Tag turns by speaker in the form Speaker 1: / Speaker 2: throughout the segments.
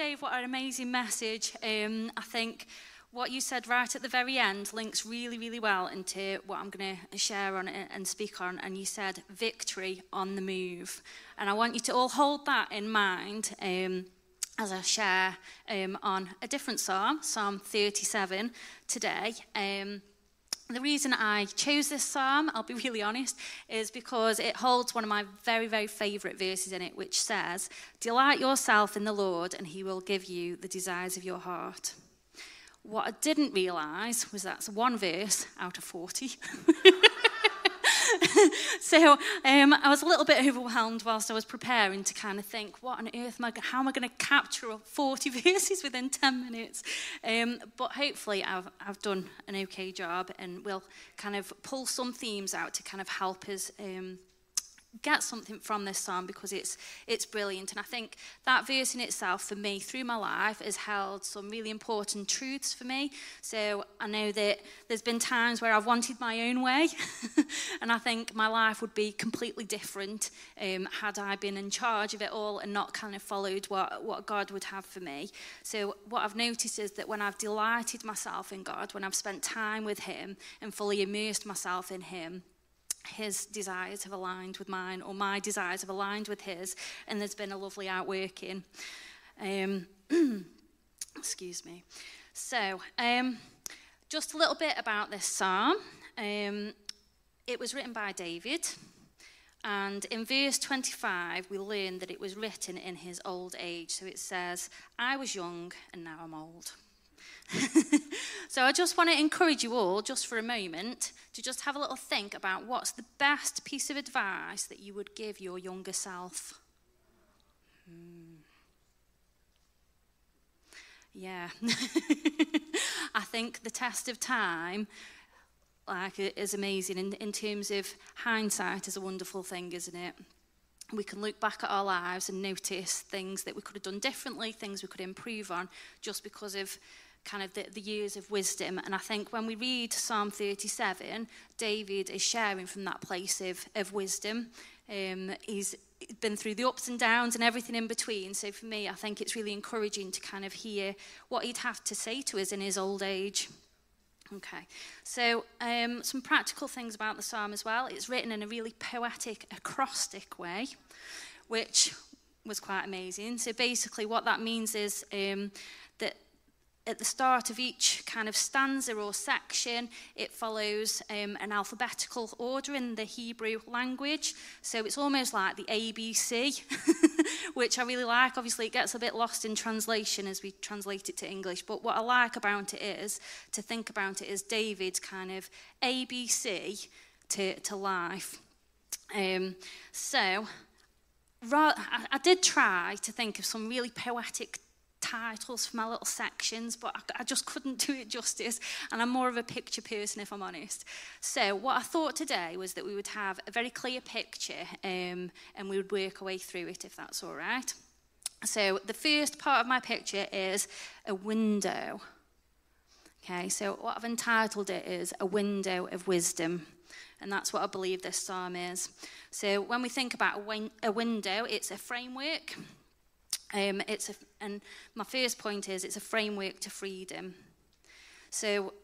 Speaker 1: Dave, what an amazing message. Um, I think what you said right at the very end links really, really well into what I'm going to share on and speak on. And you said victory on the move. And I want you to all hold that in mind um, as I share um, on a different psalm, Psalm 37, today. Um, the reason I chose this psalm, I'll be really honest, is because it holds one of my very, very favourite verses in it, which says, Delight yourself in the Lord, and he will give you the desires of your heart. What I didn't realise was that's one verse out of 40. so um, I was a little bit overwhelmed whilst I was preparing to kind of think, what on earth am I, how am I going to capture 40 verses within 10 minutes? Um, but hopefully I've, I've done an okay job and we'll kind of pull some themes out to kind of help us um, get something from this psalm because it's it's brilliant. And i think that verse in itself for me through my life has held some really important truths for me. So i know that there's been times where i've wanted my own way and i think my life would be completely different um, had i been in charge of it all and not kind of followed what, what god would have for me. So what i've noticed is that when i've delighted myself in god when i've spent time with him and fully immersed myself in him his desires have aligned with mine, or my desires have aligned with his, and there's been a lovely outworking. Um, excuse me. So, um, just a little bit about this psalm. Um, it was written by David, and in verse 25, we learn that it was written in his old age. So it says, I was young, and now I'm old. so I just want to encourage you all, just for a moment, to just have a little think about what's the best piece of advice that you would give your younger self. Hmm. Yeah. I think the test of time like is amazing in, in terms of hindsight is a wonderful thing, isn't it? we can look back at our lives and notice things that we could have done differently, things we could improve on, just because of kind of the, the years of wisdom. And I think when we read Psalm 37, David is sharing from that place of, of wisdom. Um, he's been through the ups and downs and everything in between. So for me, I think it's really encouraging to kind of hear what he'd have to say to us in his old age. Okay, so um, some practical things about the psalm as well. It's written in a really poetic, acrostic way, which was quite amazing. So basically, what that means is um, at the start of each kind of stanza or section, it follows um, an alphabetical order in the Hebrew language. So it's almost like the ABC, which I really like. Obviously, it gets a bit lost in translation as we translate it to English. But what I like about it is to think about it as David's kind of ABC to, to life. Um, so, I, I did try to think of some really poetic titles for my little sections, but I, I, just couldn't do it justice. And I'm more of a picture person, if I'm honest. So, what I thought today was that we would have a very clear picture um, and we would work our way through it, if that's all right. So, the first part of my picture is a window. Okay, so what I've entitled it is A Window of Wisdom. And that's what I believe this psalm is. So, when we think about a, win- a window, it's a framework um, it's a, and my first point is it's a framework to freedom. So,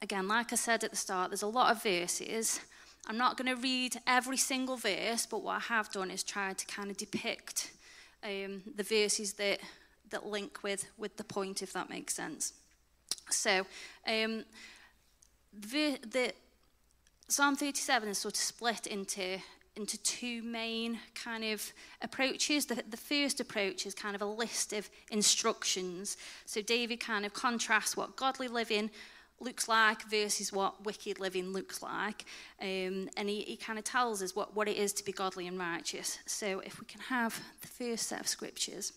Speaker 1: again, like I said at the start, there's a lot of verses. I'm not going to read every single verse, but what I have done is try to kind of depict um, the verses that, that link with, with the point, if that makes sense. So, um, the, the Psalm 37 is sort of split into into two main kind of approaches. The, the first approach is kind of a list of instructions. So David kind of contrasts what godly living looks like versus what wicked living looks like. Um, and he, he kind of tells us what, what it is to be godly and righteous. So if we can have the first set of scriptures,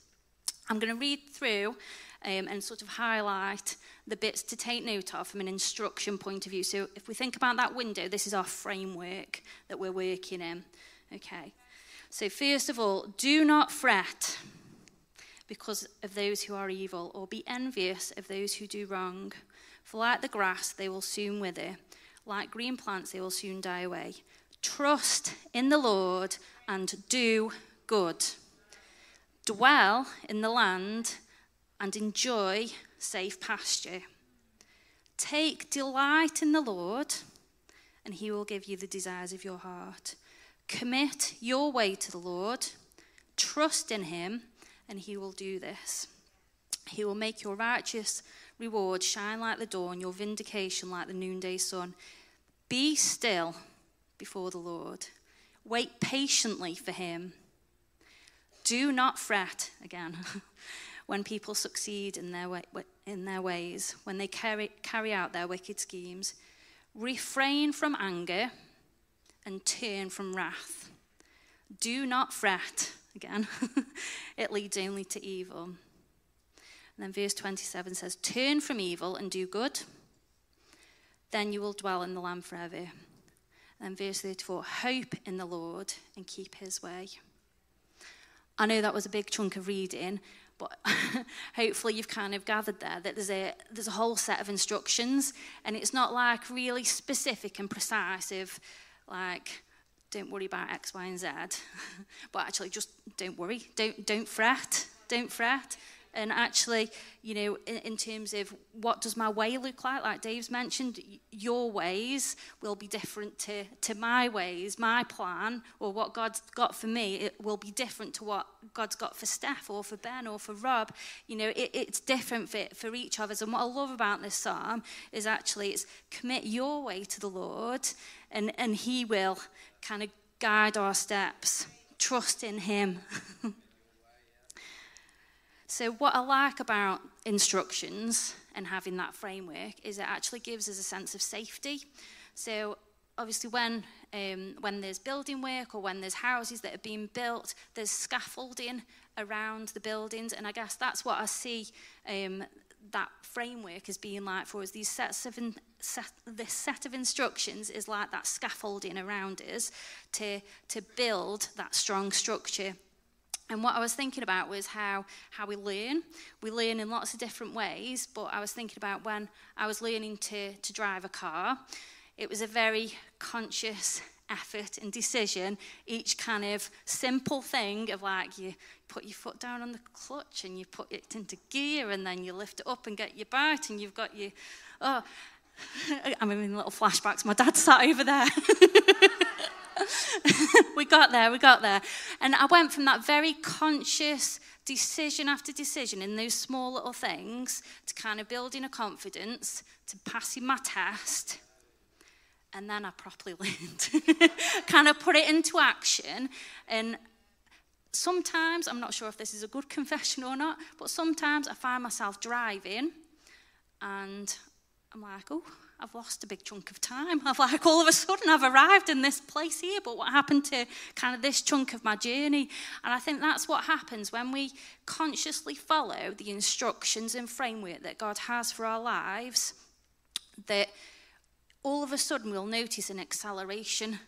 Speaker 1: I'm going to read through um, and sort of highlight the bits to take note of from an instruction point of view. So if we think about that window, this is our framework that we're working in. Okay. So first of all, do not fret because of those who are evil, or be envious of those who do wrong. For like the grass, they will soon wither. Like green plants, they will soon die away. Trust in the Lord and do good Dwell in the land and enjoy safe pasture. Take delight in the Lord, and he will give you the desires of your heart. Commit your way to the Lord, trust in him, and he will do this. He will make your righteous reward shine like the dawn, your vindication like the noonday sun. Be still before the Lord. Wait patiently for him. Do not fret, again, when people succeed in their, way, in their ways, when they carry, carry out their wicked schemes. Refrain from anger and turn from wrath. Do not fret, again, it leads only to evil. And then verse 27 says, Turn from evil and do good, then you will dwell in the land forever. And verse 34 Hope in the Lord and keep his way. I know that was a big chunk of reading, but hopefully you've kind of gathered there that there's a there's a whole set of instructions and it's not like really specific and precise of like don't worry about x y and z but actually just don't worry. Don't don't fret. Don't fret. And actually, you know, in, in, terms of what does my way look like, like Dave's mentioned, your ways will be different to, to my ways, my plan, or what God's got for me, it will be different to what God's got for Steph or for Ben or for Rob. You know, it, it's different for, for each of us. And what I love about this psalm is actually it's commit your way to the Lord, and, and He will kind of guide our steps. Trust in Him. So, what I like about instructions and having that framework is it actually gives us a sense of safety. So, obviously, when um, when there's building work or when there's houses that are being built, there's scaffolding around the buildings, and I guess that's what I see um, that framework as being like for us. These sets of in, set, this set of instructions is like that scaffolding around us to to build that strong structure and what I was thinking about was how, how we learn. We learn in lots of different ways, but I was thinking about when I was learning to, to drive a car, it was a very conscious effort and decision. Each kind of simple thing of like you put your foot down on the clutch and you put it into gear and then you lift it up and get your bite and you've got your, oh, I'm having little flashbacks. My dad sat over there. we got there, we got there. And I went from that very conscious decision after decision in those small little things to kind of building a confidence, to passing my test. And then I properly learned. kind of put it into action. And sometimes, I'm not sure if this is a good confession or not, but sometimes I find myself driving and I'm like, oh, I've lost a big chunk of time. I've like all of a sudden I've arrived in this place here, but what happened to kind of this chunk of my journey? And I think that's what happens when we consciously follow the instructions and framework that God has for our lives, that all of a sudden we'll notice an acceleration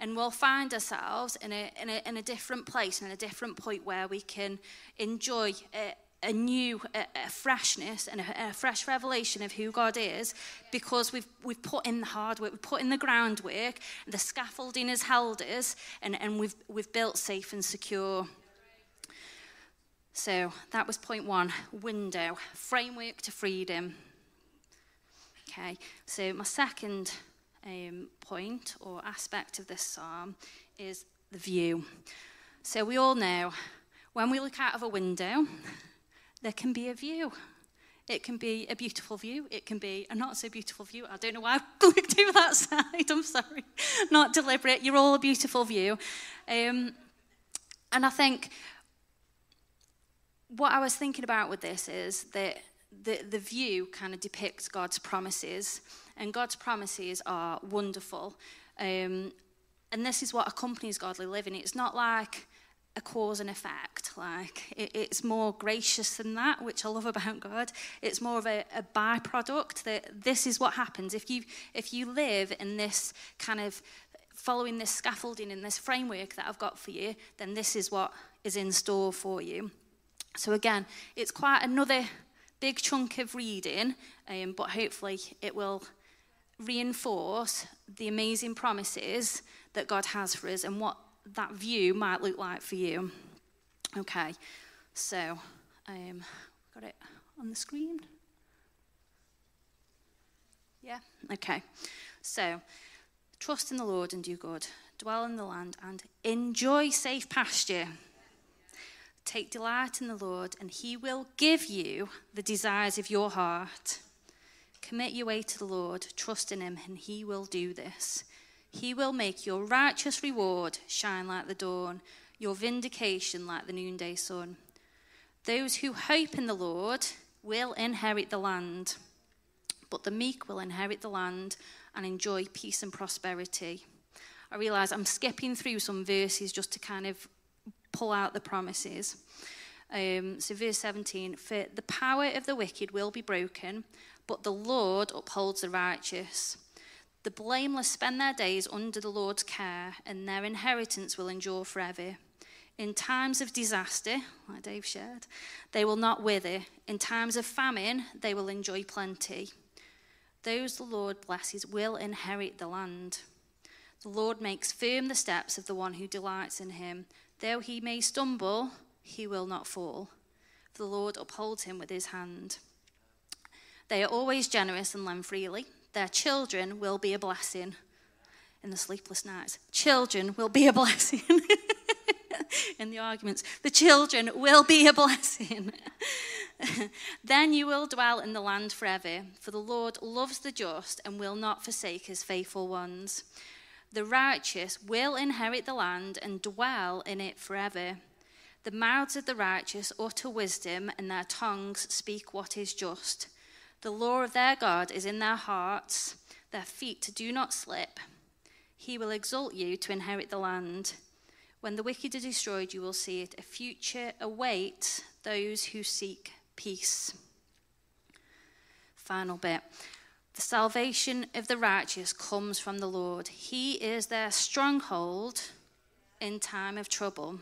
Speaker 1: and we'll find ourselves in a, in a, in a different place and a different point where we can enjoy a, a new a, a freshness and a, a, fresh revelation of who God is because we've, we've put in the hard work, we've put in the groundwork, the scaffolding has held us, and, and we've, we've built safe and secure. So that was point one window, framework to freedom. Okay, so my second um, point or aspect of this psalm is the view. So we all know when we look out of a window, there can be a view. It can be a beautiful view. It can be a not so beautiful view. I don't know why I looked over that side. I'm sorry. Not deliberate. You're all a beautiful view. Um, and I think what I was thinking about with this is that the, the view kind of depicts God's promises, and God's promises are wonderful. Um, and this is what accompanies godly living. It's not like a cause and effect. Like it, it's more gracious than that, which I love about God. It's more of a, a byproduct that this is what happens if you if you live in this kind of following this scaffolding in this framework that I've got for you, then this is what is in store for you. So again, it's quite another big chunk of reading, um, but hopefully it will reinforce the amazing promises that God has for us and what that view might look like for you. Okay, So, um, got it on the screen? Yeah? Okay. So, trust in the Lord and do good, dwell in the land and enjoy safe pasture. Take delight in the Lord, and he will give you the desires of your heart. Commit your way to the Lord, trust in him, and he will do this. He will make your righteous reward shine like the dawn, your vindication like the noonday sun. Those who hope in the Lord will inherit the land, but the meek will inherit the land and enjoy peace and prosperity. I realize I'm skipping through some verses just to kind of pull out the promises. Um, so, verse 17 For the power of the wicked will be broken, but the Lord upholds the righteous. The blameless spend their days under the Lord's care, and their inheritance will endure forever. In times of disaster, like Dave shared, they will not wither. In times of famine, they will enjoy plenty. Those the Lord blesses will inherit the land. The Lord makes firm the steps of the one who delights in him. Though he may stumble, he will not fall. For the Lord upholds him with his hand. They are always generous and lend freely. Their children will be a blessing in the sleepless nights. Children will be a blessing. in the arguments. The children will be a blessing. then you will dwell in the land forever, for the Lord loves the just and will not forsake his faithful ones. The righteous will inherit the land and dwell in it forever. The mouths of the righteous utter wisdom, and their tongues speak what is just. The law of their God is in their hearts, their feet do not slip. He will exalt you to inherit the land. When the wicked are destroyed, you will see it. A future awaits those who seek peace. Final bit. The salvation of the righteous comes from the Lord. He is their stronghold in time of trouble.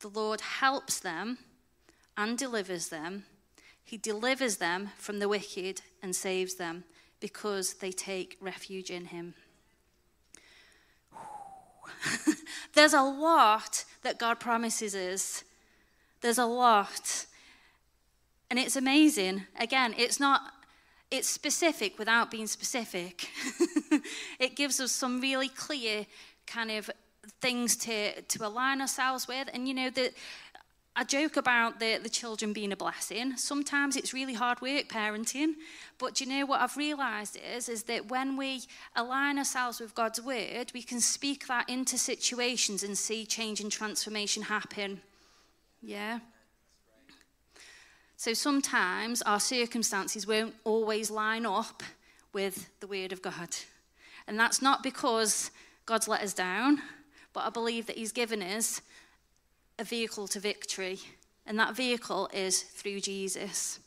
Speaker 1: The Lord helps them and delivers them. He delivers them from the wicked and saves them because they take refuge in him. There's a lot that God promises us. There's a lot. And it's amazing. Again, it's not it's specific without being specific. it gives us some really clear kind of things to to align ourselves with and you know that I joke about the, the children being a blessing. Sometimes it's really hard work parenting. But you know what I've realised is, is that when we align ourselves with God's word, we can speak that into situations and see change and transformation happen. Yeah? So sometimes our circumstances won't always line up with the word of God. And that's not because God's let us down, but I believe that He's given us a vehicle to victory, and that vehicle is through Jesus.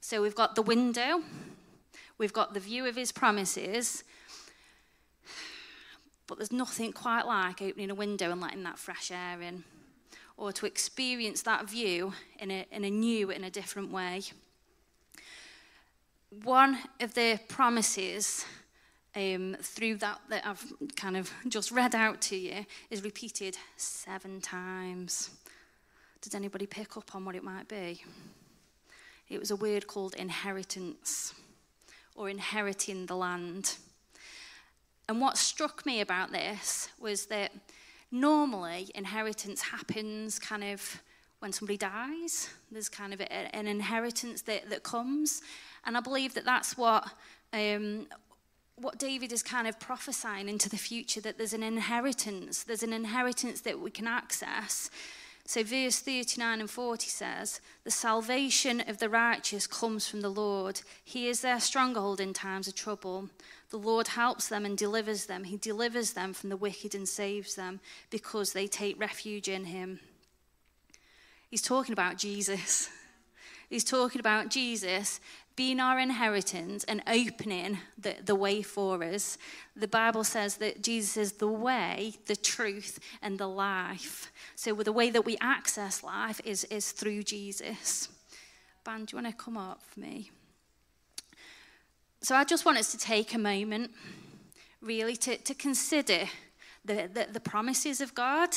Speaker 1: So we've got the window, we've got the view of his promises, but there's nothing quite like opening a window and letting that fresh air in, or to experience that view in a, in a new, in a different way. One of the promises um, through that that I've kind of just read out to you is repeated seven times. Did anybody pick up on what it might be? It was a word called inheritance or inheriting the land. And what struck me about this was that normally inheritance happens kind of when somebody dies. There's kind of a, an inheritance that, that comes. And I believe that that's what um, what David is kind of prophesying into the future that there's an inheritance, there's an inheritance that we can access. So, verse 39 and 40 says, The salvation of the righteous comes from the Lord. He is their stronghold in times of trouble. The Lord helps them and delivers them. He delivers them from the wicked and saves them because they take refuge in Him. He's talking about Jesus. He's talking about Jesus being our inheritance and opening the, the way for us. The Bible says that Jesus is the way, the truth, and the life. So the way that we access life is, is through Jesus. Band, do you want to come up for me? So I just want us to take a moment, really, to, to consider the, the, the promises of God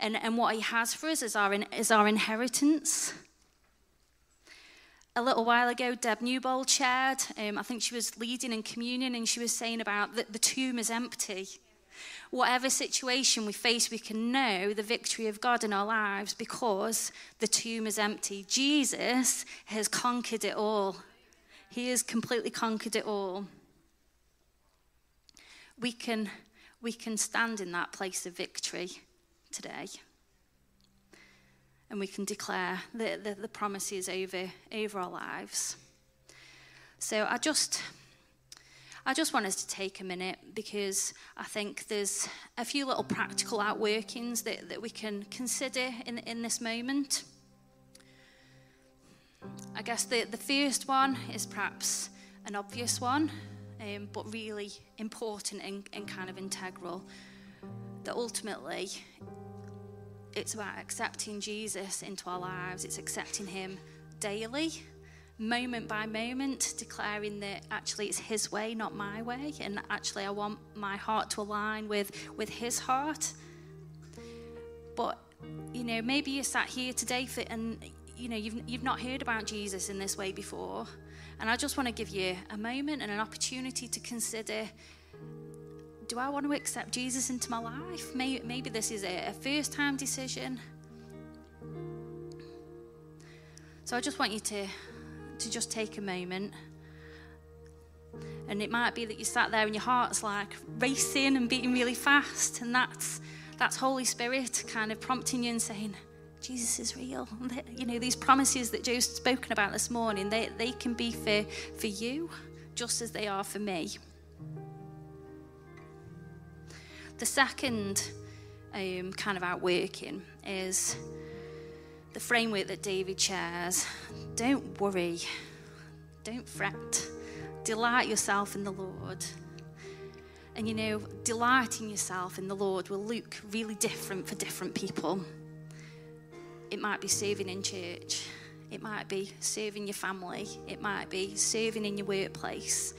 Speaker 1: and, and what He has for us as our, as our inheritance. A little while ago, Deb Newbold shared, um, I think she was leading in communion, and she was saying about that the tomb is empty. Whatever situation we face, we can know the victory of God in our lives because the tomb is empty. Jesus has conquered it all. He has completely conquered it all. We can, we can stand in that place of victory today. And we can declare the, the, the promises over, over our lives. So I just I just want us to take a minute because I think there's a few little practical outworkings that, that we can consider in, in this moment. I guess the, the first one is perhaps an obvious one, um, but really important and, and kind of integral. That ultimately, it's about accepting Jesus into our lives, it's accepting Him daily moment by moment, declaring that actually it's His way, not my way, and actually I want my heart to align with, with His heart. But, you know, maybe you sat here today for, and, you know, you've, you've not heard about Jesus in this way before. And I just want to give you a moment and an opportunity to consider do I want to accept Jesus into my life? Maybe, maybe this is a, a first time decision. So I just want you to to just take a moment. And it might be that you sat there and your heart's like racing and beating really fast, and that's that's Holy Spirit kind of prompting you and saying, Jesus is real. You know, these promises that Jo's spoken about this morning, they, they can be for, for you just as they are for me. The second um, kind of outworking is the framework that David shares. Don't worry, don't fret. Delight yourself in the Lord. And you know, delighting yourself in the Lord will look really different for different people. It might be serving in church, it might be serving your family, it might be serving in your workplace.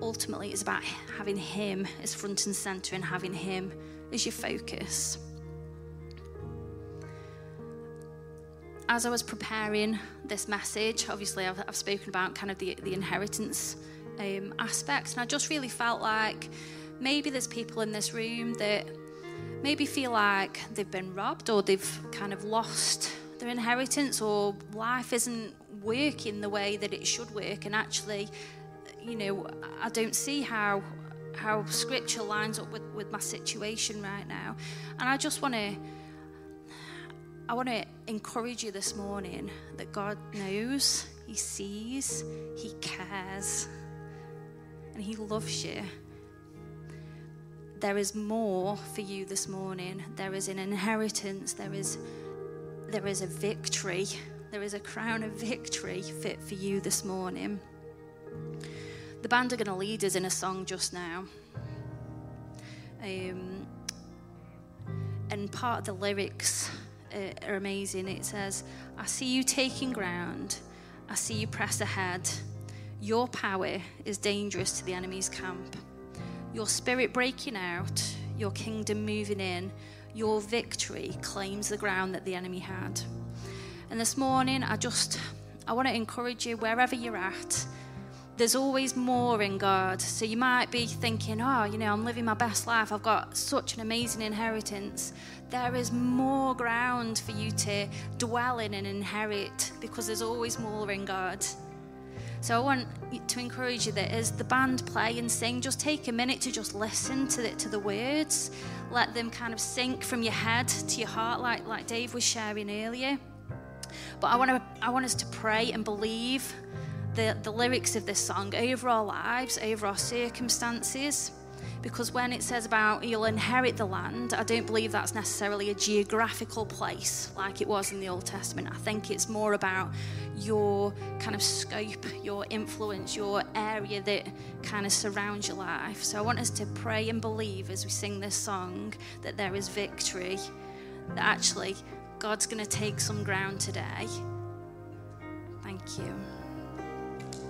Speaker 1: Ultimately, it's about having Him as front and center and having Him as your focus. as I was preparing this message, obviously I've, I've spoken about kind of the, the inheritance um, and I just really felt like maybe there's people in this room that maybe feel like they've been robbed or they've kind of lost their inheritance or life isn't working the way that it should work, and actually, you know, I don't see how how scripture lines up with, with my situation right now. And I just want to I want to encourage you this morning that God knows, He sees, He cares, and He loves you. There is more for you this morning. There is an inheritance. There is, there is a victory. There is a crown of victory fit for you this morning. The band are going to lead us in a song just now. Um, and part of the lyrics uh, are amazing. It says, I see you taking ground, I see you press ahead. Your power is dangerous to the enemy's camp. Your spirit breaking out, your kingdom moving in, your victory claims the ground that the enemy had. And this morning, I just I want to encourage you wherever you're at there's always more in God. So you might be thinking, oh, you know, I'm living my best life. I've got such an amazing inheritance. There is more ground for you to dwell in and inherit because there's always more in God. So I want to encourage you that as the band play and sing, just take a minute to just listen to the, to the words. Let them kind of sink from your head to your heart, like, like Dave was sharing earlier. But I want, to, I want us to pray and believe the, the lyrics of this song over our lives, over our circumstances. Because when it says about you'll inherit the land, I don't believe that's necessarily a geographical place like it was in the Old Testament. I think it's more about your kind of scope, your influence, your area that kind of surrounds your life. So I want us to pray and believe as we sing this song that there is victory, that actually God's going to take some ground today. Thank you.